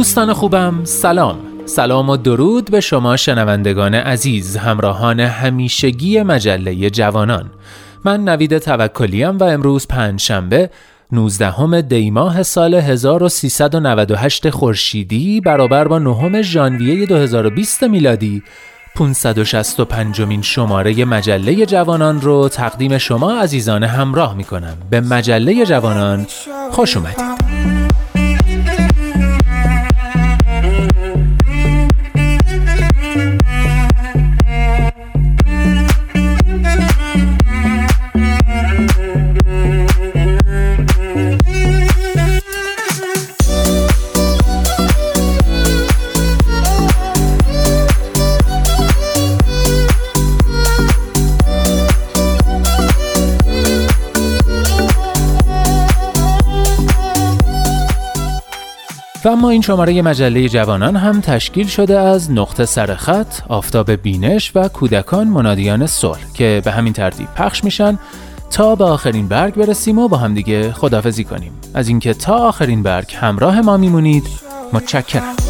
دوستان خوبم سلام. سلام و درود به شما شنوندگان عزیز همراهان همیشگی مجله جوانان. من نوید توکلیم و امروز پنج شنبه 19 دیماه سال 1398 خورشیدی برابر با نهم ژانویه 2020 میلادی 565 مین شماره مجله جوانان رو تقدیم شما عزیزان همراه می کنم به مجله جوانان خوش اومدید. و اما این شماره مجله جوانان هم تشکیل شده از نقطه سرخط، آفتاب بینش و کودکان منادیان صلح که به همین ترتیب پخش میشن. تا به آخرین برگ برسیم و با همدیگه خدافزی کنیم. از اینکه تا آخرین برگ همراه ما میمونید متشکرم.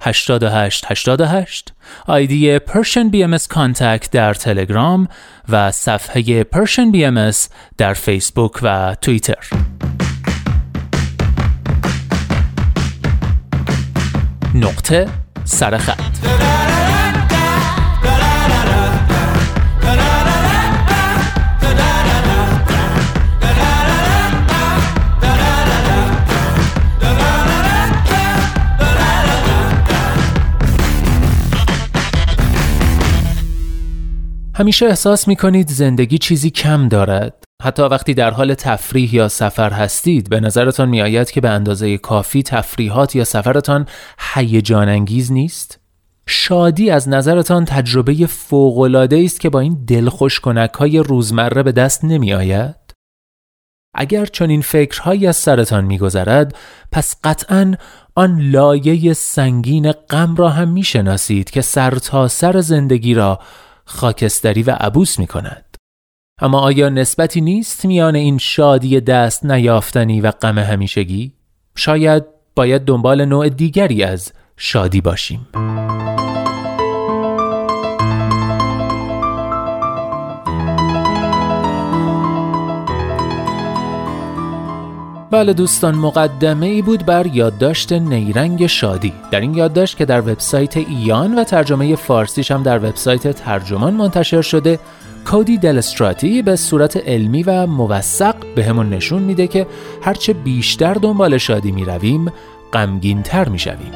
88 88 آیدی Persian BM contact در تلگرام و صفحه BM در فیسبوک و توییتر. نقطه سرخط همیشه احساس می کنید زندگی چیزی کم دارد. حتی وقتی در حال تفریح یا سفر هستید به نظرتان می آید که به اندازه کافی تفریحات یا سفرتان هیجان انگیز نیست؟ شادی از نظرتان تجربه فوق‌العاده است که با این دلخوش های روزمره به دست نمی آید اگر چنین فکرهایی از سرتان میگذرد پس قطعا آن لایه سنگین غم را هم می‌شناسید که سرتاسر سر زندگی را خاکستری و عبوس می کند. اما آیا نسبتی نیست میان این شادی دست نیافتنی و غم همیشگی؟ شاید باید دنبال نوع دیگری از شادی باشیم. بله دوستان مقدمه ای بود بر یادداشت نیرنگ شادی در این یادداشت که در وبسایت ایان و ترجمه فارسیش هم در وبسایت ترجمان منتشر شده کودی دلستراتی به صورت علمی و موثق به همون نشون میده که هرچه بیشتر دنبال شادی می رویم غمگین تر می شویم.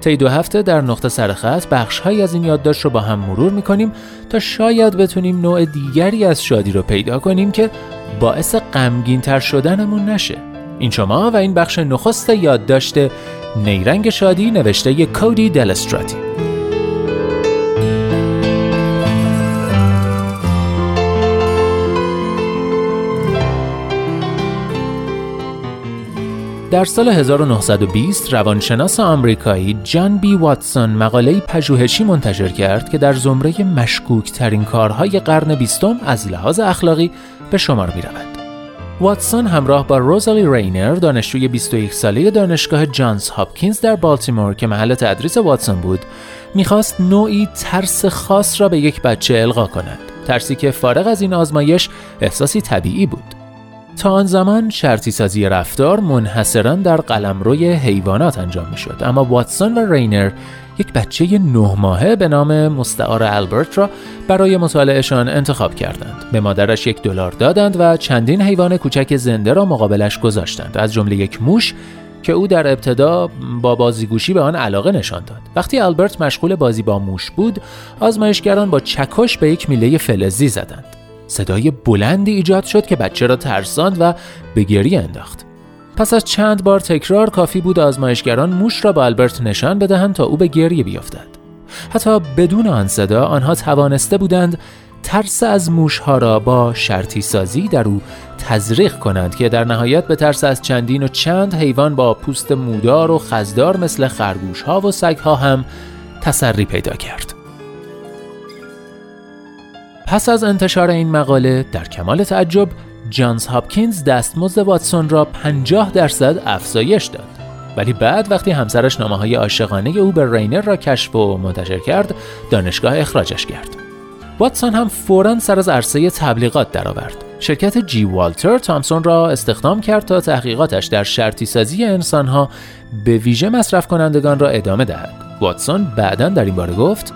طی دو هفته در نقطه سرخط بخش های از این یادداشت رو با هم مرور می کنیم تا شاید بتونیم نوع دیگری از شادی رو پیدا کنیم که باعث غمگین تر شدنمون نشه. این شما و این بخش نخست یادداشت نیرنگ شادی نوشته کودی دلستراتی. در سال 1920 روانشناس آمریکایی جان بی واتسون مقاله پژوهشی منتشر کرد که در زمره مشکوک ترین کارهای قرن بیستم از لحاظ اخلاقی به شمار می رود. واتسون همراه با روزالی رینر دانشجوی 21 ساله دانشگاه جانز هاپکینز در بالتیمور که محل تدریس واتسون بود می‌خواست نوعی ترس خاص را به یک بچه القا کند. ترسی که فارغ از این آزمایش احساسی طبیعی بود. تا آن زمان شرطی سازی رفتار منحصرا در قلمروی حیوانات انجام می شد اما واتسون و رینر یک بچه نه ماهه به نام مستعار البرت را برای مطالعهشان انتخاب کردند. به مادرش یک دلار دادند و چندین حیوان کوچک زنده را مقابلش گذاشتند. از جمله یک موش که او در ابتدا با بازیگوشی به آن علاقه نشان داد. وقتی البرت مشغول بازی با موش بود آزمایشگران با چکش به یک میله فلزی زدند. صدای بلندی ایجاد شد که بچه را ترساند و به گریه انداخت. پس از چند بار تکرار کافی بود آزمایشگران موش را به آلبرت نشان بدهند تا او به گریه بیفتد. حتی بدون آن صدا آنها توانسته بودند ترس از موشها را با شرطی سازی در او تزریق کنند که در نهایت به ترس از چندین و چند حیوان با پوست مودار و خزدار مثل خرگوش ها و سگ ها هم تسری پیدا کرد. پس از انتشار این مقاله در کمال تعجب جانز هاپکینز دستمزد واتسون را 50 درصد افزایش داد. ولی بعد وقتی همسرش نامه های عاشقانه او به رینر را کشف و منتشر کرد دانشگاه اخراجش کرد. واتسون هم فورا سر از عرصه تبلیغات درآورد. شرکت جی والتر تامسون را استخدام کرد تا تحقیقاتش در شرطی سازی انسانها به ویژه مصرف کنندگان را ادامه دهد. واتسون بعدا در این باره گفت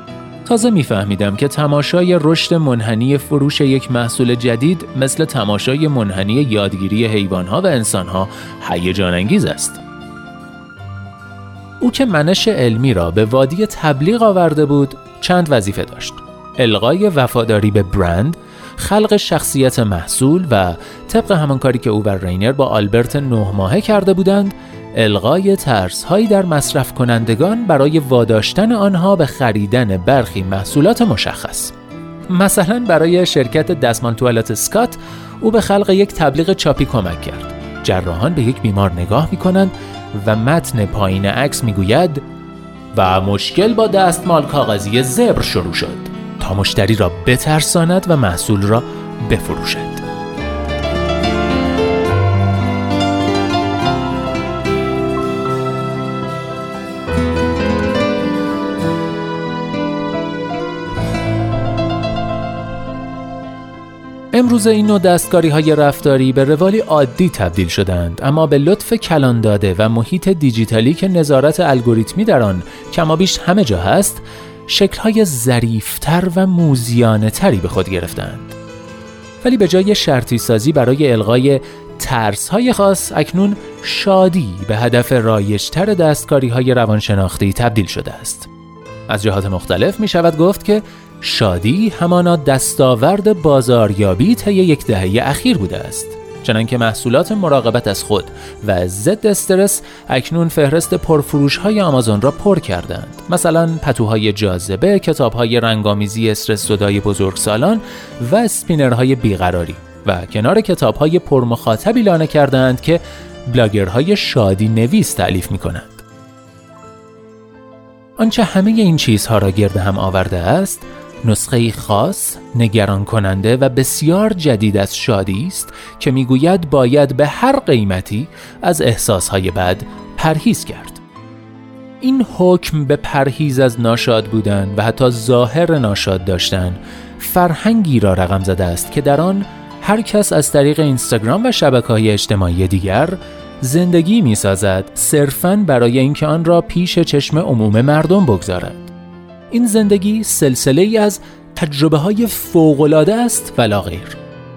تازه میفهمیدم که تماشای رشد منحنی فروش یک محصول جدید مثل تماشای منحنی یادگیری حیوانها و انسانها هیجان انگیز است. او که منش علمی را به وادی تبلیغ آورده بود چند وظیفه داشت. القای وفاداری به برند، خلق شخصیت محصول و طبق همان کاری که او و رینر با آلبرت نه ماهه کرده بودند القای ترس هایی در مصرف کنندگان برای واداشتن آنها به خریدن برخی محصولات مشخص. مثلا برای شرکت دستمان توالت سکات او به خلق یک تبلیغ چاپی کمک کرد. جراحان به یک بیمار نگاه می کنند و متن پایین عکس می گوید و مشکل با دستمال کاغذی زبر شروع شد. تا مشتری را بترساند و محصول را بفروشد. امروز این نوع دستکاری های رفتاری به روالی عادی تبدیل شدند اما به لطف کلان داده و محیط دیجیتالی که نظارت الگوریتمی در آن کمابیش همه جا هست شکل های ظریفتر و موزیانه تری به خود گرفتند. ولی به جای شرطی سازی برای الغای ترس های خاص اکنون شادی به هدف رایجتر دستکاری های روانشناختی تبدیل شده است. از جهات مختلف می شود گفت که شادی همانا دستاورد بازاریابی طی یک دهه اخیر بوده است. چنانکه محصولات مراقبت از خود و ضد استرس اکنون فهرست پرفروش های آمازون را پر کردند. مثلا پتوهای جاذبه کتابهای رنگامیزی استرس زدای بزرگسالان و اسپینرهای بیقراری و کنار کتابهای پرمخاطبی لانه کردند که بلاگرهای شادی نویس تعلیف می کنند آنچه همه این چیزها را گرد هم آورده است نسخه خاص، نگران کننده و بسیار جدید از شادی است که می‌گوید باید به هر قیمتی از احساسهای بد پرهیز کرد. این حکم به پرهیز از ناشاد بودن و حتی ظاهر ناشاد داشتن فرهنگی را رقم زده است که در آن هر کس از طریق اینستاگرام و شبکه های اجتماعی دیگر زندگی می سازد صرفاً برای اینکه آن را پیش چشم عموم مردم بگذارد. این زندگی سلسله ای از تجربه های فوقلاده است ولا غیر.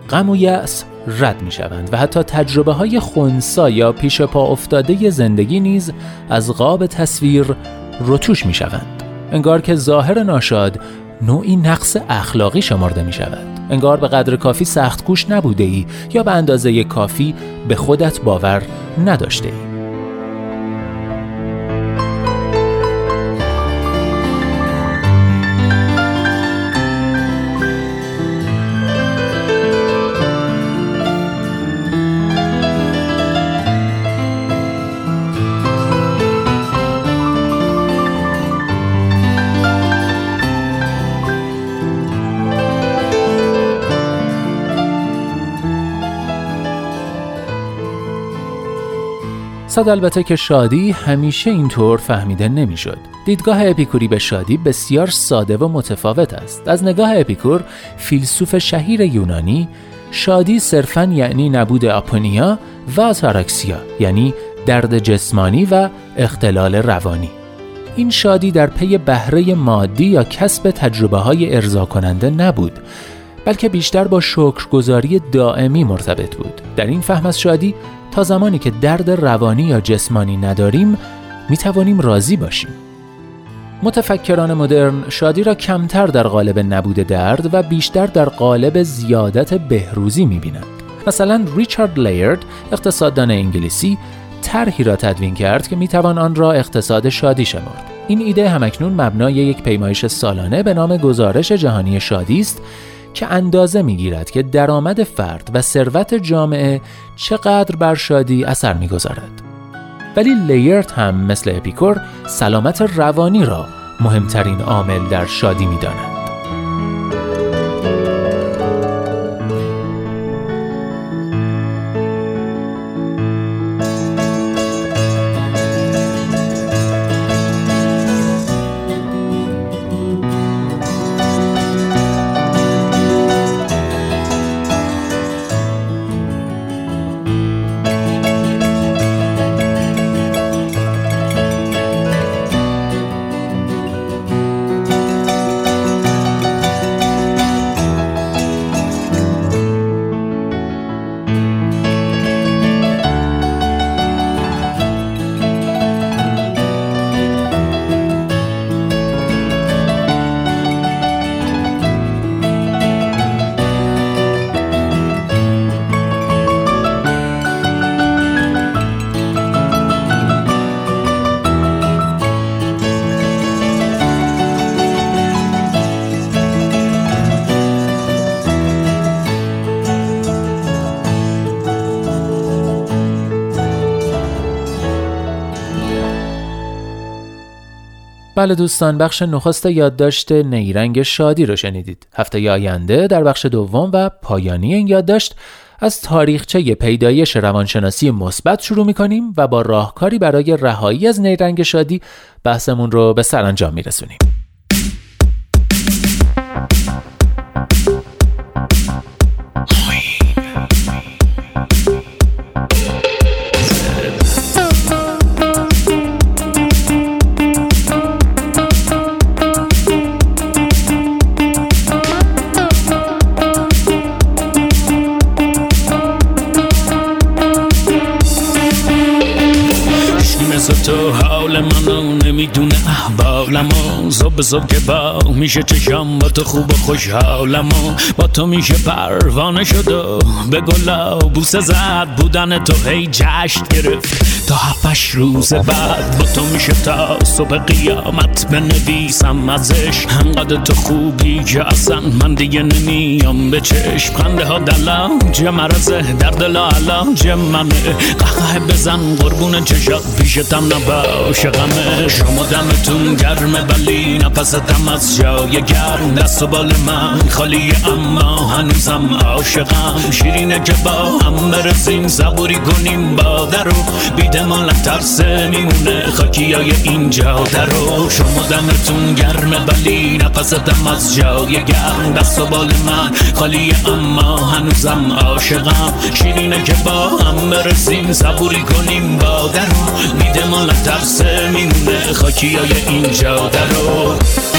غم و یأس رد می شوند و حتی تجربه های خونسا یا پیش پا افتاده زندگی نیز از قاب تصویر رتوش می شوند. انگار که ظاهر ناشاد نوعی نقص اخلاقی شمرده می شود. انگار به قدر کافی سخت کوش نبوده ای یا به اندازه کافی به خودت باور نداشته ای. صد البته که شادی همیشه اینطور فهمیده نمی‌شد. دیدگاه اپیکوری به شادی بسیار ساده و متفاوت است. از نگاه اپیکور، فیلسوف شهیر یونانی، شادی صرفا یعنی نبود اپونیا و اتاراکسیا یعنی درد جسمانی و اختلال روانی. این شادی در پی بهره مادی یا کسب تجربه های ارضا کننده نبود بلکه بیشتر با شکرگزاری دائمی مرتبط بود در این فهم از شادی تا زمانی که درد روانی یا جسمانی نداریم می توانیم راضی باشیم. متفکران مدرن شادی را کمتر در قالب نبود درد و بیشتر در قالب زیادت بهروزی می بینند. مثلا ریچارد لیرد اقتصاددان انگلیسی طرحی را تدوین کرد که می توان آن را اقتصاد شادی شمرد. این ایده همکنون مبنای یک پیمایش سالانه به نام گزارش جهانی شادی است که اندازه می‌گیرد که درآمد فرد و ثروت جامعه چقدر بر شادی اثر می‌گذارد. ولی لیرت هم مثل اپیکور سلامت روانی را مهمترین عامل در شادی می‌داند. بله دوستان بخش نخست یادداشت نیرنگ شادی رو شنیدید. هفته آینده در بخش دوم و پایانی این یادداشت از تاریخچه پیدایش روانشناسی مثبت شروع می‌کنیم و با راهکاری برای رهایی از نیرنگ شادی بحثمون رو به سرانجام میرسونیم. که با میشه چشم با تو خوب و خوشحالم و با تو میشه پروانه شد و به گلا بوسه زد بودن تو هی جشن گرفت. تا هفتش روز بعد با تو میشه تا صبح قیامت بنویسم ازش. انقدر تو خوبی که اصلا من دیگه نمیام به چشم. خنده ها دلاج مرزه در دل علاج منه. قهقه بزن قربون چشات پیشتم نباشه غمش شما دمتون گرمه ولی نفستم از جای گرم. دست و بال من خالی اما هنوزم عاشقم. شیرینه که با هم برسیم صبوری کنیم بادر رو بیده مال ترس میمونه خاکی های اینجا درو شما دمتون گرمه ولی نفستم از جای گرم. دست و بال من خالی اما هنوزم عاشقم. شیرینه که با هم برسیم صبوری کنیم بادر رو بیده مال ترس میمونه خاکی های اینجا درو که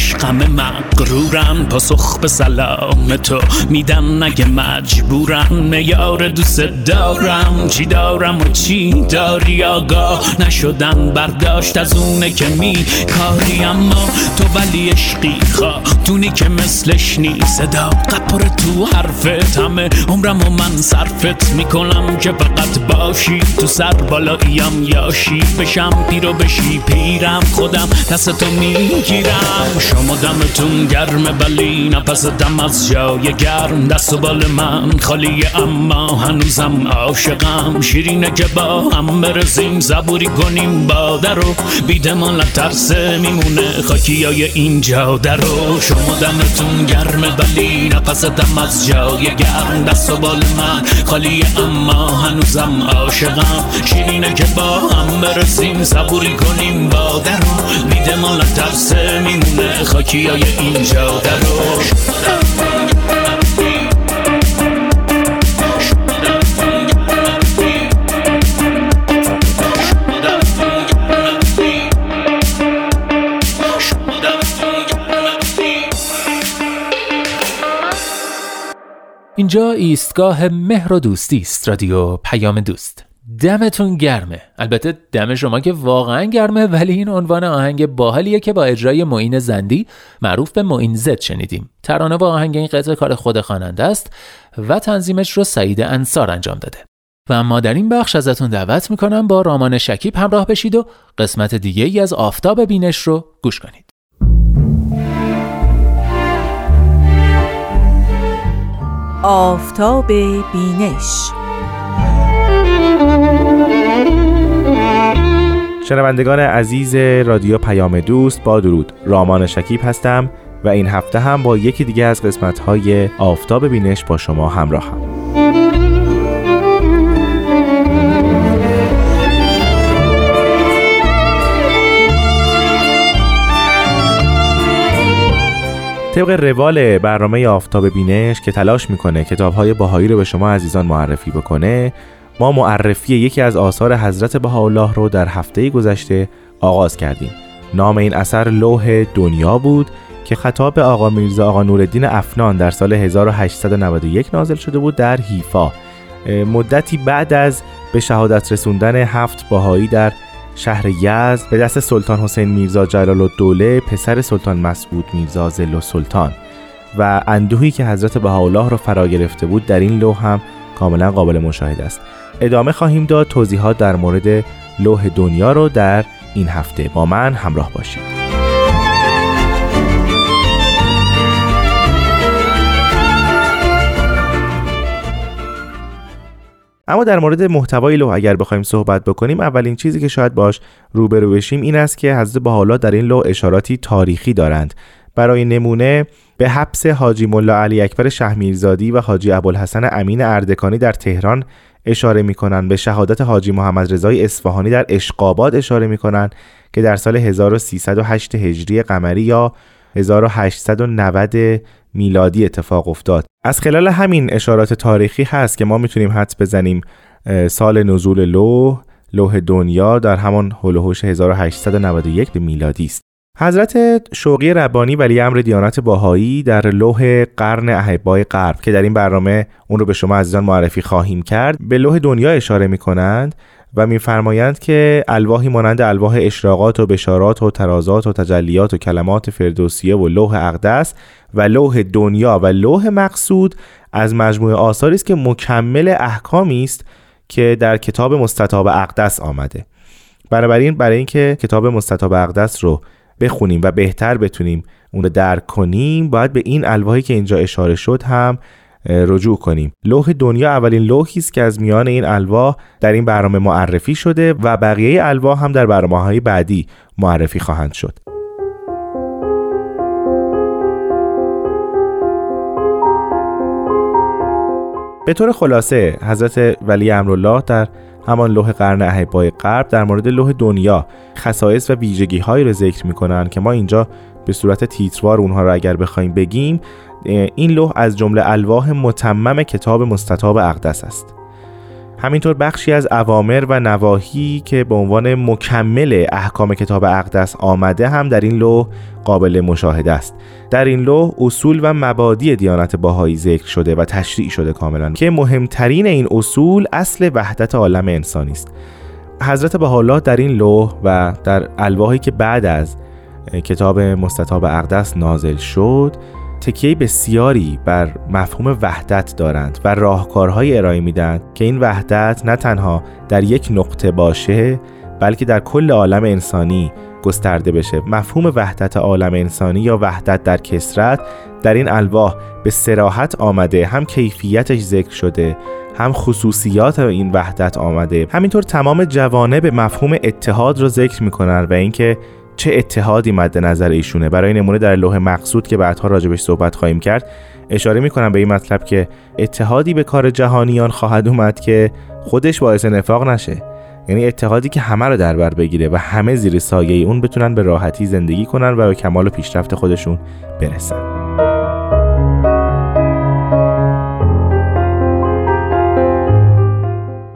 عشقم مقرورم پاسخ به سلام تو. میدم نگه مجبورم میار دوست دارم. چی دارم و چی داری آگاه؟ نشدن برداشت از اونه که می کاری اما تو ولی عشقی دونی که مثلش نی صداقت پر تو حرفت همه عمرم و من صرفت. می‌کنم که فقط باشی تو سر بالاییم. یاشی بشم پیرو بشی پیرم. خودم دست تو می‌گیرم. شما دمتون گرمه ولی نفس دم از جای گرم. دست و بال من خالی اما هنوزم عاشقم. شیرینه که با هم برسیم زبوری کنیم بادر رو بیدمان ترسه میمونه خاکی های اینجا درو شما دمتون گرمه ولی نفس دم از جای گرم. دست و بال من خالی اما هنوزم عاشقم. شیرینه که با هم برسیم صبوری کنیم بادر رو بیده مال ترسه میمونه خاکی های اینجا دروش اینجا ایستگاه مهر و دوستی است رادیو پیام دوست. دمتون گرمه. البته دم شما که واقعا گرمه ولی این عنوان آهنگ باحالیه که با اجرای معین زندی معروف به معین زد شنیدیم. ترانه با آهنگ این قطعه کار خود خواننده است و تنظیمش رو سعید انصار انجام داده. و اما در این بخش ازتون دعوت می‌کنم با رامان شکیب همراه بشید و قسمت دیگه ای از آفتاب بینش رو گوش کنید. آفتاب بینش شنوندگان عزیز رادیو پیام دوست با درود رامان شکیب هستم و این هفته هم با یکی دیگه از قسمت های آفتاب بینش با شما همراه هم. طبق روال برنامه آفتاب بینش که تلاش می‌کنه کتاب های باهایی رو به شما عزیزان معرفی بکنه ما معرفی یکی از آثار حضرت بهاءالله رو در هفته گذشته آغاز کردیم. نام این اثر لوح دنیا بود که خطاب آقا میرزا آقا نورالدین افنان در سال 1891 نازل شده بود در حیفا. مدتی بعد از به شهادت رسوندن هفت باهایی در شهر یزد به دست سلطان حسین میرزا جلال الدوله پسر سلطان مسعود میرزا زل سلطان و اندوهی که حضرت بهاءالله را فرا گرفته بود در این لوح هم کاملا قابل مشاهده است. ادامه خواهیم داد توضیحات در مورد لوح دنیا رو در این هفته با من همراه باشید. اما در مورد محتوای لوح اگر بخوایم صحبت بکنیم اولین چیزی که شاید باش روبرو بشیم این است که حضرت حالا در این لوح اشاراتی تاریخی دارند. برای نمونه به حبس حاجی ملا علی اکبر شهمیرزادی و حاجی ابوالحسن امین اردکانی در تهران اشاره می‌کنن به شهادت حاجی محمد رضای اصفهانی در اشقاباد اشاره می‌کنن که در سال 1308 هجری قمری یا 1890 میلادی اتفاق افتاد. از خلال همین اشارات تاریخی هست که ما می‌تونیم حدس بزنیم سال نزول لوح لوح دنیا در همان هلوهوش 1891 میلادی است. حضرت شوقی ربانی ولی امر دیانت باهایی در لوح قرن احبای غرب که در این برنامه اون رو به شما عزیزان معرفی خواهیم کرد به لوح دنیا اشاره می کنند و میفرمایند که الواحی مانند الواح اشراقات و بشارات و ترازات و تجلیات و کلمات فردوسیه و لوح اقدس و لوح دنیا و لوح مقصود از مجموعه آثاری است که مکمل احکامی است که در کتاب مستطاب اقدس آمده. بنابراین برای اینکه کتاب مستطاب اقدس رو بخونیم و بهتر بتونیم اون رو درک کنیم باید به این الواحی که اینجا اشاره شد هم رجوع کنیم. لوح دنیا اولین لوحی است که از میان این الواح در این برنامه معرفی شده و بقیه الواح هم در برنامه های بعدی معرفی خواهند شد. به طور خلاصه حضرت ولی امرالله در همان لوح قرن احبای غرب در مورد لوح دنیا خصایص و ویژگی هایی رو ذکر می‌کنن که ما اینجا به صورت تیتروار اونها رو اگر بخوایم بگیم این لوح از جمله الواح متمم کتاب مستطاب اقدس است. همینطور بخشی از اوامر و نواهی که به عنوان مکمل احکام کتاب اقدس آمده هم در این لوح قابل مشاهده است. در این لوح اصول و مبادی دیانت باهایی ذکر شده و تشریع شده کاملا که مهمترین این اصول اصل وحدت عالم انسانی است. حضرت بهاءالله در این لوح و در الواحی که بعد از کتاب مستطاب اقدس نازل شد تکیه بسیاری بر مفهوم وحدت دارند و راهکارهای ارائه میدن که این وحدت نه تنها در یک نقطه باشه بلکه در کل عالم انسانی گسترده بشه. مفهوم وحدت عالم انسانی یا وحدت در کسرت در این الواح به سراحت آمده هم کیفیتش ذکر شده هم خصوصیات این وحدت آمده. همینطور تمام جوانه به مفهوم اتحاد رو ذکر می‌کنن و اینکه چه اتحادی مد نظر ایشونه. برای نمونه در لوح مقصود که بعدها راجبش صحبت خواهیم کرد اشاره می‌کنم به این مطلب که اتحادی به کار جهانیان خواهد اومد که خودش باعث نفاق نشه. یعنی اتحادی که همه رو در بر بگیره و همه زیر سایه اون بتونن به راحتی زندگی کنن و به کمال و پیشرفت خودشون برسن.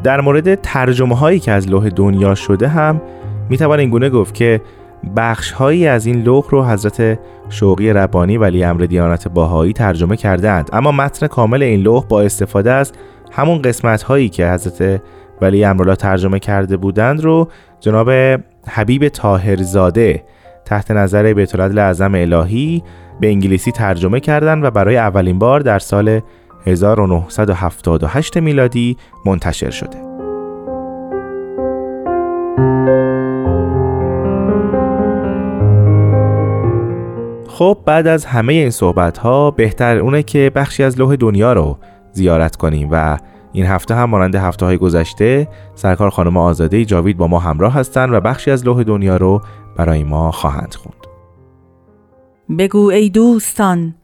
در مورد ترجمه هایی که از لوح دنیا شده هم می‌توان این گونه گفت که بخش هایی از این لوح رو حضرت شوقی ربانی ولی امر دیانت باهایی ترجمه کردند اما متن کامل این لوح با استفاده از همون قسمت هایی که حضرت ولی امرالله ترجمه کرده بودند رو جناب حبیب تاهرزاده تحت نظر بیت اعظم الهی به انگلیسی ترجمه کردند و برای اولین بار در سال 1978 میلادی منتشر شده. خب بعد از همه این صحبت ها بهتر اونه که بخشی از لوح دنیا رو زیارت کنیم و این هفته هم مانند هفته های گذشته سرکار خانم آزاده جاوید با ما همراه هستند و بخشی از لوح دنیا رو برای ما خواهند خوند. بگو ای دوستان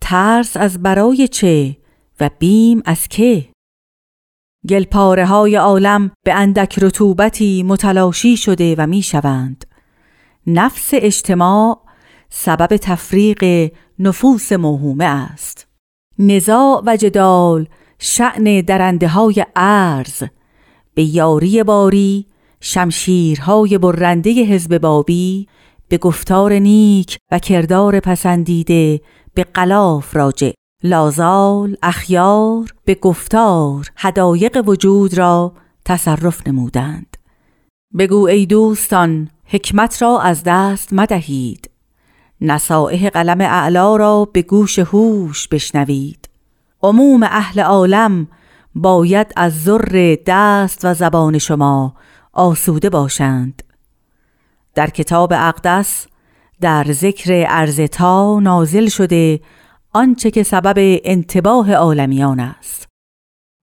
ترس از برای چه و بیم از که گلپاره های عالم به اندک رطوبتی متلاشی شده و می شوند. نفس اجتماع سبب تفریق نفوس موهومه است. نزاع و جدال شعن درنده های ارز به یاری باری شمشیرهای برنده حزب بابی به گفتار نیک و کردار پسندیده به قلاف راجع. لازال اخیار به گفتار هدایق وجود را تصرف نمودند. بگو ای دوستان حکمت را از دست مدهید. نصائح قلم اعلا را به گوش هوش بشنوید. عموم اهل عالم باید از ذر دست و زبان شما آسوده باشند. در کتاب اقدس در ذکر ارزتا نازل شده آنچه که سبب انتباه عالمیان است.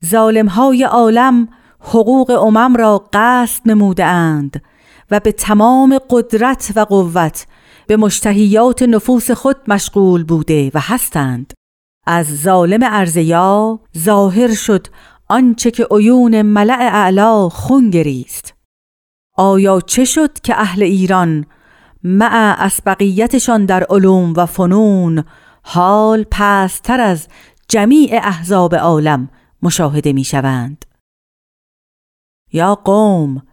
ظالمهای عالم حقوق امم را قصد نموده اند و به تمام قدرت و قوت به مشتهیات نفوس خود مشغول بوده و هستند. از ظالم ارزیا ظاهر شد آنچه که عیون ملع اعلا خون گریست آیا چه شد که اهل ایران مع اسبقیتشان در علوم و فنون حال پستر از جمیع احزاب عالم مشاهده می شوند یا قوم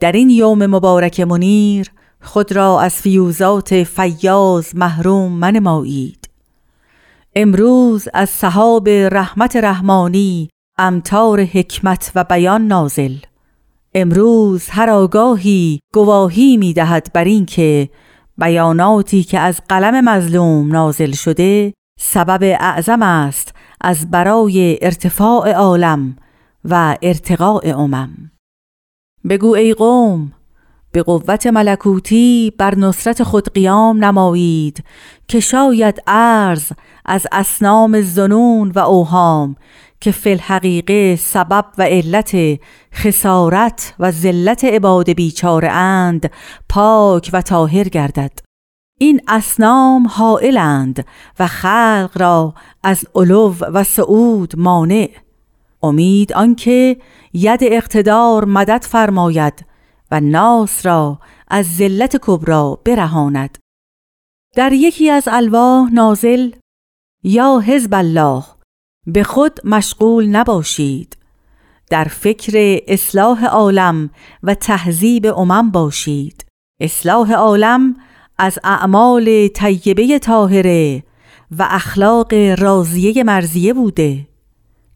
در این یوم مبارک منیر خود را از فیوزات فیاض محروم منمایید. امروز از صحاب رحمت رحمانی امتار حکمت و بیان نازل. امروز هر آگاهی گواهی می دهد بر این که بیاناتی که از قلم مظلوم نازل شده سبب اعظم است از برای ارتفاع عالم و ارتقاء امم. بگو ای قوم به قوت ملکوتی بر نصرت خود قیام نمایید که شاید ارز از اسنام زنون و اوهام که فی الحقیقه سبب و علت خسارت و ذلت عباد بیچاره اند پاک و طاهر گردد. این اسنام حائلند و خلق را از علو و سعود مانع. امید آنکه ید اقتدار مدد فرماید و ناس را از ذلت کبرا برهاند. در یکی از الواح نازل یا حزب الله به خود مشغول نباشید. در فکر اصلاح عالم و تهذیب امم باشید. اصلاح عالم از اعمال طیبه طاهره و اخلاق راضیه مرزیه بوده.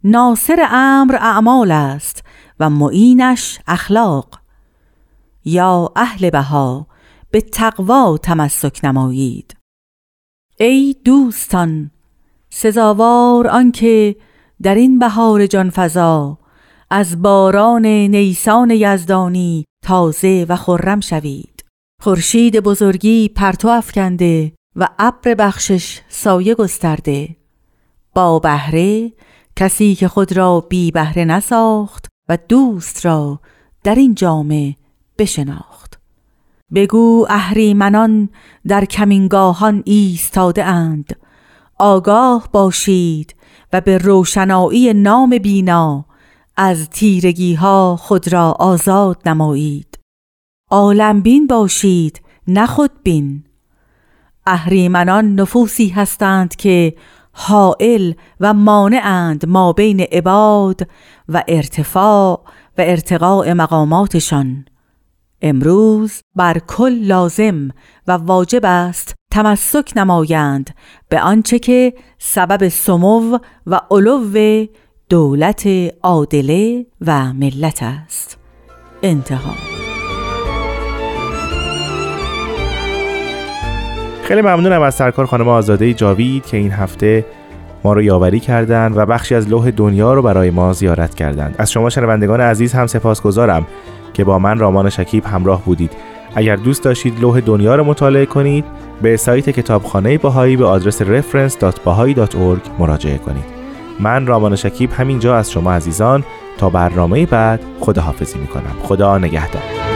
ناصر امر اعمال است و معینش اخلاق. یا اهل بها به تقوا تمسک نمایید. ای دوستان سزاوار آنکه در این بهار جانفزا از باران نیسان یزدانی تازه و خرم شوید. خورشید بزرگی پرتو افکنده و ابر بخشش سایه گسترده. با بهره کسی که خود را بی بهره نساخت و دوست را در این جامعه بشناخت. بگو اهریمنان در کمینگاهان ایستاده اند. آگاه باشید و به روشنایی نام بینا از تیرگی ها خود را آزاد نمایید. عالم بین باشید نه خود بین اهریمنان نفوسی هستند که حائل و مانعند ما بین عباد و ارتفاع و ارتقاء مقاماتشان. امروز بر کل لازم و واجب است تمسک نمایند به آنچه که سبب سمو و علو دولت عادله و ملت است. انتها. خیلی ممنونم از سرکار خانم آزاده جاوید که این هفته ما رو یاوری کردند و بخشی از لوح دنیا رو برای ما زیارت کردند. از شما شنوندگان عزیز هم سپاسگزارم. که با من رامان شکیب همراه بودید. اگر دوست داشتید لوح دنیا رو مطالعه کنید به سایت کتابخانه باهایی به آدرس reference.bahai.org مراجعه کنید. من رامان شکیب همینجا از شما عزیزان تا برنامه بعد خداحافظی می‌کنم. خدا نگهدار.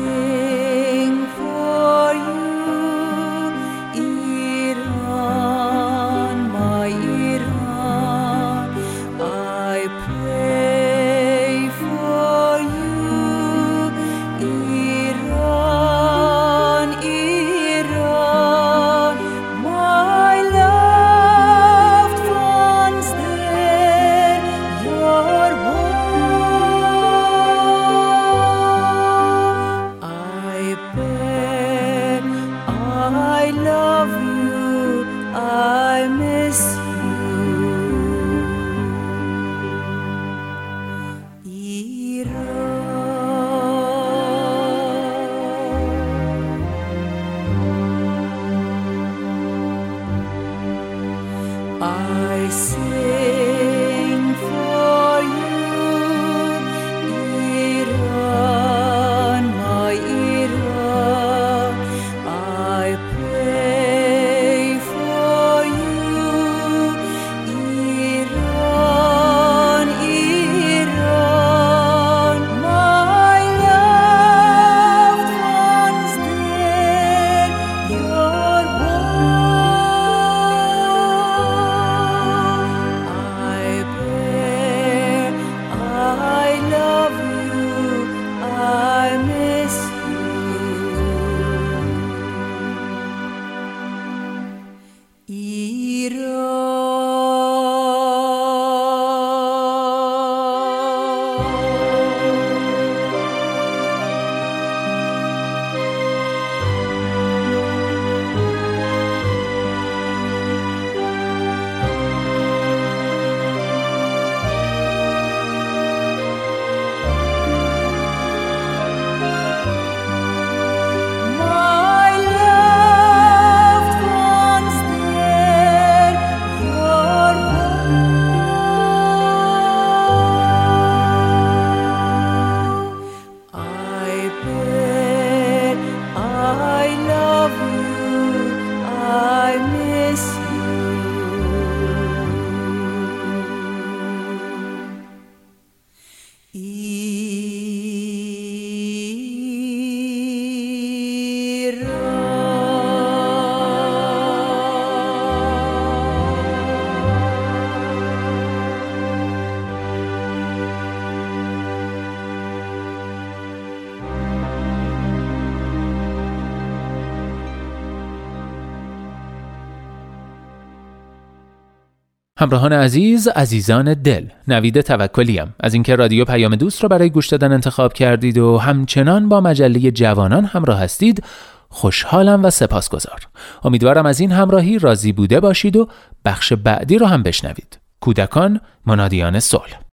همراهان عزیز عزیزان دل نوید توکلیم از اینکه رادیو پیام دوست را برای گوش دادن انتخاب کردید و همچنان با مجله جوانان همراه هستید خوشحالم و سپاسگزار. امیدوارم از این همراهی راضی بوده باشید و بخش بعدی رو هم بشنوید. کودکان منادیان صلح.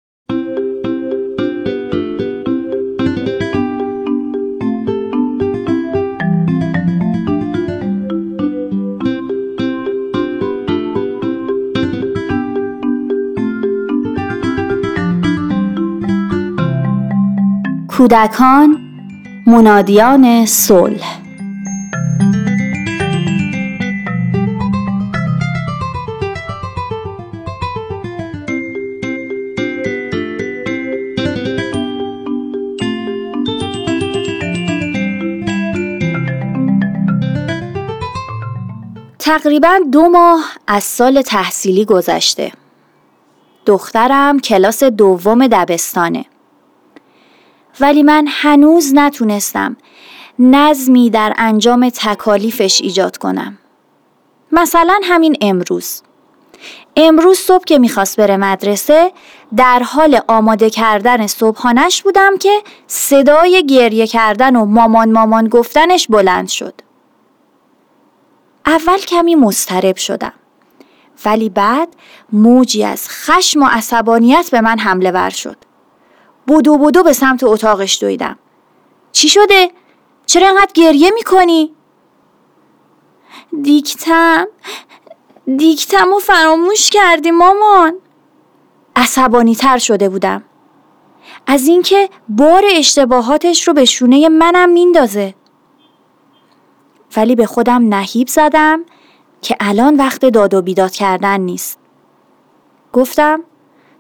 کودکان منادیان صلح. تقریبا دو ماه از سال تحصیلی گذشته. دخترم کلاس دوم دبستانه. ولی من هنوز نتونستم نظمی در انجام تکالیفش ایجاد کنم. مثلا همین امروز. امروز صبح که می‌خواست بره مدرسه در حال آماده کردن صبحانش بودم که صدای گریه کردن و مامان مامان گفتنش بلند شد. اول کمی مضطرب شدم. ولی بعد موجی از خشم و عصبانیت به من حمله ور شد. بودو بودو به سمت اتاقش دویدم چی شده؟ چرا انقدر گریه می‌کنی؟ دیکتم دیکتم و فراموش کردی مامان عصبانی تر شده بودم از اینکه بار اشتباهاتش رو به شونه منم میندازه ولی به خودم نهیب زدم که الان وقت داد و بیداد کردن نیست. گفتم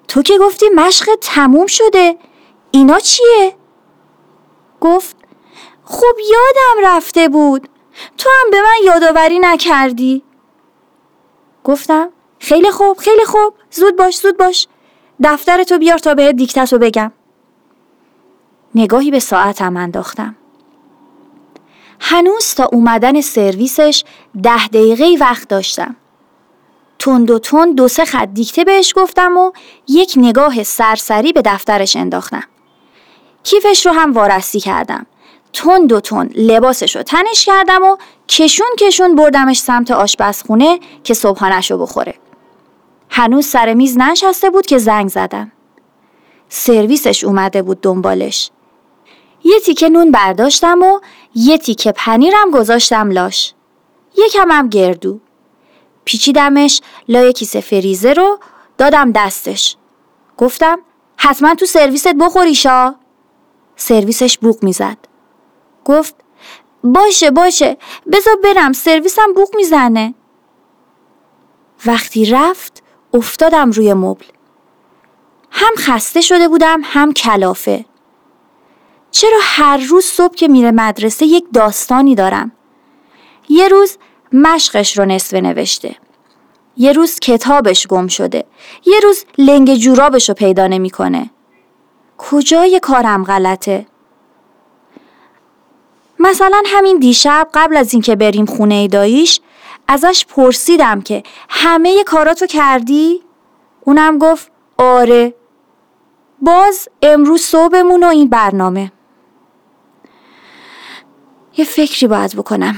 تو که گفتی مشق تموم شده اینا چیه؟ گفت خب یادم رفته بود تو هم به من یادآوری نکردی گفتم خیلی خوب خیلی خوب زود باش زود باش دفتر تو بیار تا بهت دیکتت رو بگم نگاهی به ساعتم انداختم هنوز تا اومدن سرویسش ده دقیقه وقت داشتم. تند و تند دو سه خط دیکته بهش گفتم و یک نگاه سرسری به دفترش انداختم. کیفش رو هم وارستی کردم. تند و تند لباسش رو تنش کردم و کشون کشون بردمش سمت آشپزخونه که صبحانش رو بخوره. هنوز سر میز نشسته بود که زنگ زدم. سرویسش اومده بود دنبالش. یه تیکه نون برداشتم و یه تیکه پنیرم گذاشتم لاش. یکم هم گردو. پیچیدمش لای کیسه فریزه رو دادم دستش. گفتم حتما تو سرویست بخوریشا. سرویسش بوق می‌زد. گفت باشه باشه بذار برم سرویسم بوق می‌زنه. وقتی رفت افتادم روی مبل. هم خسته شده بودم هم کلافه. چرا هر روز صبح که میره مدرسه یک داستانی دارم یه روز مشقش رو نصفه نوشته یه روز کتابش گم شده یه روز لنگ جورابش رو پیدا نمی‌کنه کجای کارم غلطه؟ مثلا همین دیشب قبل از اینکه بریم خونه داییش ازش پرسیدم که همه کاراتو کردی؟ اونم گفت آره. باز امروز صبحمون و این برنامه. یه فکری باید بکنم.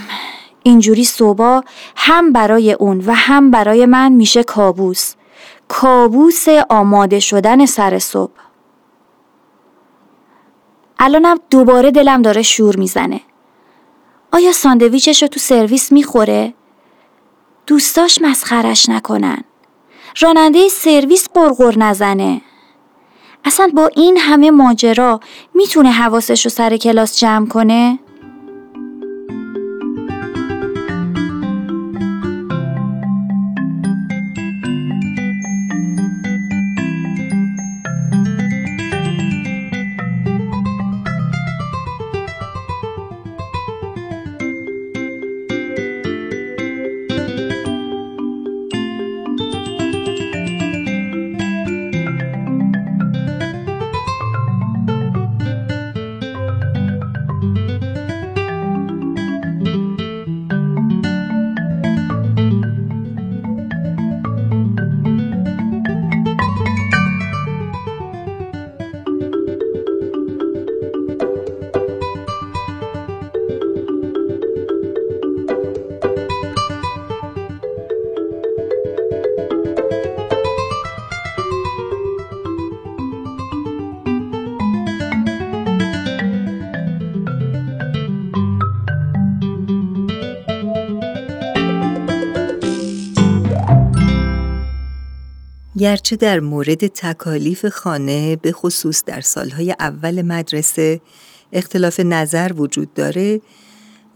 اینجوری صبح هم برای اون و هم برای من میشه کابوس. کابوس آماده شدن سر صبح. الانم دوباره دلم داره شور می‌زنه آیا ساندویچش رو تو سرویس می‌خوره؟ دوستاش مسخرش نکنن راننده سرویس قرقر نزنه اصلا با این همه ماجرا می‌تونه حواسش رو سر کلاس جمع کنه؟ گرچه در مورد تکالیف خانه به خصوص در سالهای اول مدرسه اختلاف نظر وجود داره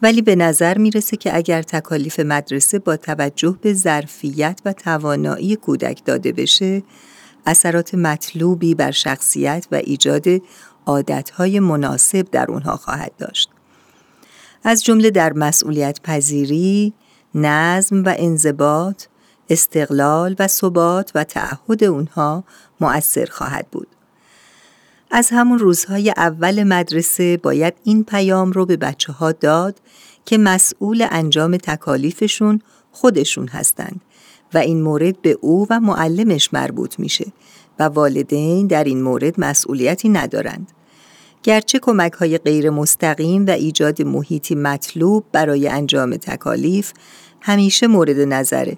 ولی به نظر می‌رسه که اگر تکالیف مدرسه با توجه به ظرفیت و توانایی کودک داده بشه اثرات مطلوبی بر شخصیت و ایجاد عادتهای مناسب در اونها خواهد داشت. از جمله در مسئولیت پذیری، نظم و انضباط، استقلال و ثبات و تعهد اونها مؤثر خواهد بود. از همون روزهای اول مدرسه باید این پیام رو به بچه ها داد که مسئول انجام تکالیفشون خودشون هستند و این مورد به او و معلمش مربوط میشه و والدین در این مورد مسئولیتی ندارند. گرچه کمک های غیر مستقیم و ایجاد محیطی مطلوب برای انجام تکالیف همیشه مورد نظره.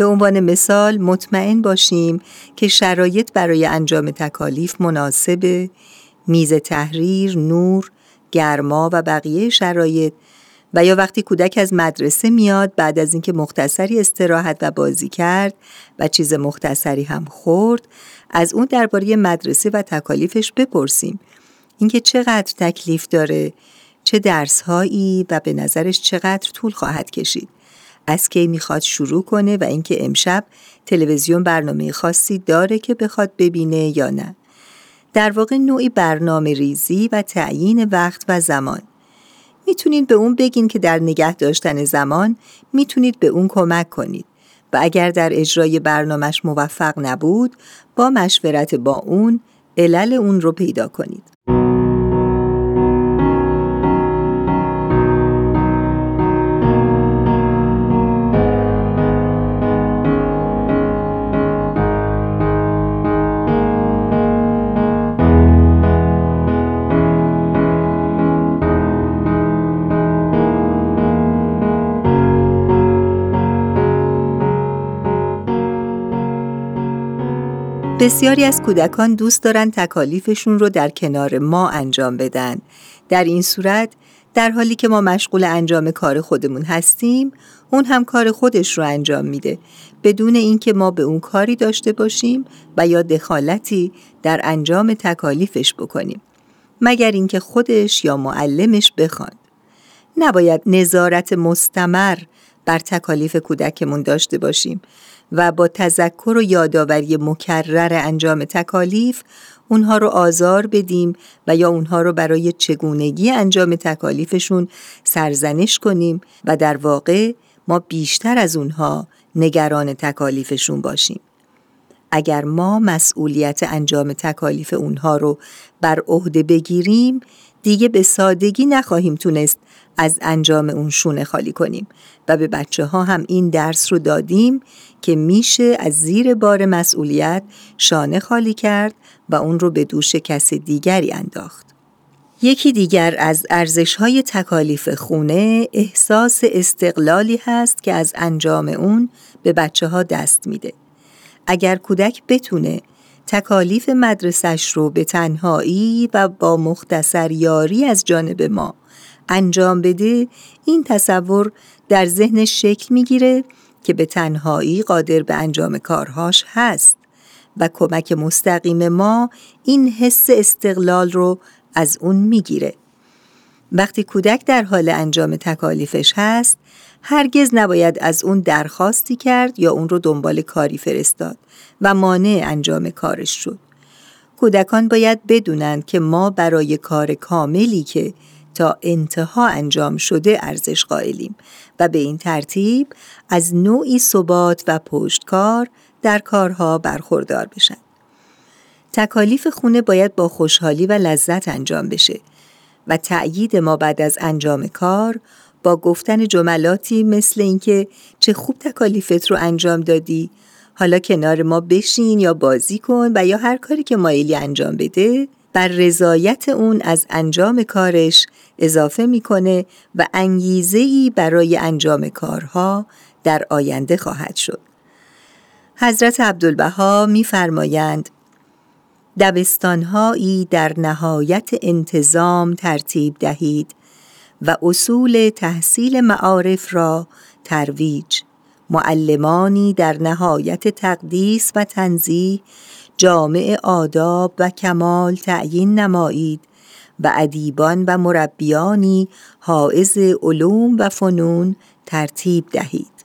به عنوان مثال مطمئن باشیم که شرایط برای انجام تکالیف مناسب میز تحریر، نور، گرما و بقیه شرایط و یا وقتی کودک از مدرسه میاد بعد از اینکه مختصری استراحت و بازی کرد و چیز مختصری هم خورد از اون درباره مدرسه و تکالیفش بپرسیم. اینکه چقدر تکلیف داره چه درس هایی و به نظرش چقدر طول خواهد کشید. از کی می‌خواد شروع کنه و اینکه امشب تلویزیون برنامه خاصی داره که بخواد ببینه یا نه در واقع نوعی برنامه ریزی و تعیین وقت و زمان می‌تونید به اون بگین که در نگه داشتن زمان می‌تونید به اون کمک کنید و اگر در اجرای برنامهش موفق نبود با مشورت با اون علل اون رو پیدا کنید. بسیاری از کودکان دوست دارن تکالیفشون رو در کنار ما انجام بدن. در این صورت در حالی که ما مشغول انجام کار خودمون هستیم اون هم کار خودش رو انجام میده. بدون اینکه ما به اون کاری داشته باشیم و یا دخالتی در انجام تکالیفش بکنیم. مگر اینکه خودش یا معلمش بخوان. نباید نظارت مستمر بر تکالیف کودکمون داشته باشیم. و با تذکر و یادآوری مکرر انجام تکالیف اونها رو آزار بدیم و یا اونها رو برای چگونگی انجام تکالیفشون سرزنش کنیم و در واقع ما بیشتر از اونها نگران تکالیفشون باشیم. اگر ما مسئولیت انجام تکالیف اونها رو بر عهده بگیریم دیگه به سادگی نخواهیم تونست از انجام اون شونه خالی کنیم و به بچه ها هم این درس رو دادیم که میشه از زیر بار مسئولیت شانه خالی کرد و اون رو به دوش کس دیگری انداخت. یکی دیگر از ارزش های تکالیف خونه احساس استقلالی هست که از انجام اون به بچه ها دست میده. اگر کودک بتونه تکالیف مدرسش رو به تنهایی و با مختصر یاری از جانب ما انجام بده این تصور در ذهن شکل می‌گیره که به تنهایی قادر به انجام کارهاش هست و کمک مستقیم ما این حس استقلال رو از اون می‌گیره. وقتی کودک در حال انجام تکالیفش هست هرگز نباید از اون درخواستی کرد یا اون رو دنبال کاری فرستاد و مانع انجام کارش شد. کودکان باید بدونند که ما برای کار کاملی که تا انتها انجام شده ارزش قائلیم و به این ترتیب از نوعی ثبات و پشتکار در کارها برخوردار بشن. تکالیف خونه باید با خوشحالی و لذت انجام بشه و تأیید ما بعد از انجام کار با گفتن جملاتی مثل اینکه چه خوب تکالیفت رو انجام دادی حالا کنار ما بشین یا بازی کن و یا هر کاری که مایلی انجام بده بر رضایت اون از انجام کارش اضافه می‌کنه و انگیزه برای انجام کارها در آینده خواهد شد. حضرت عبدالبها میفرمایند دبستانهایی در نهایت انتظام ترتیب دهید و اصول تحصیل معارف را ترویج معلمانی در نهایت تقدیس و تنزیه جامع آداب و کمال تعیین نمایید و ادیبان و مربیانی حائز علوم و فنون ترتیب دهید.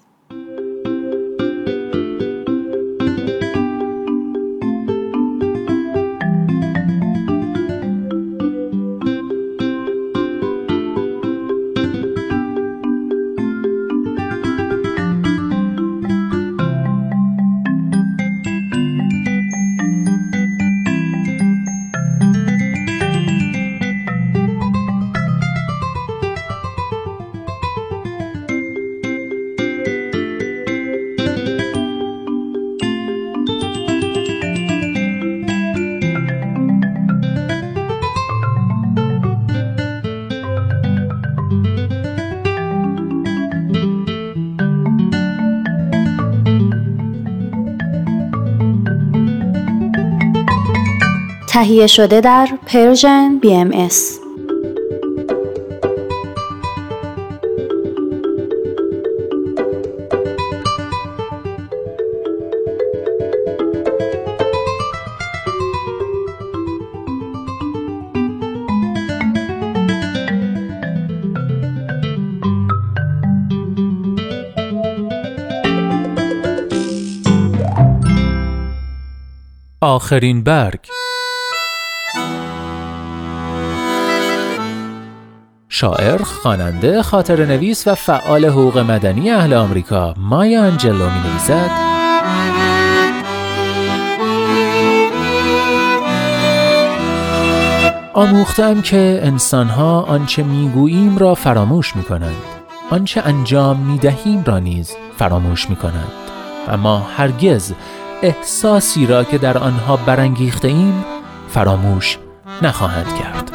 تهیه شده در پرژن BMS آخرین برگ. شاعر، خواننده، خاطر نویس و فعال حقوق مدنی اهل آمریکا مایا انجلو می نویسد آموختم که انسانها آنچه می‌گوییم را فراموش می کنند آنچه انجام می دهیم را نیز فراموش می کنند اما هرگز احساسی را که در آنها برانگیخته ایم فراموش نخواهند کرد.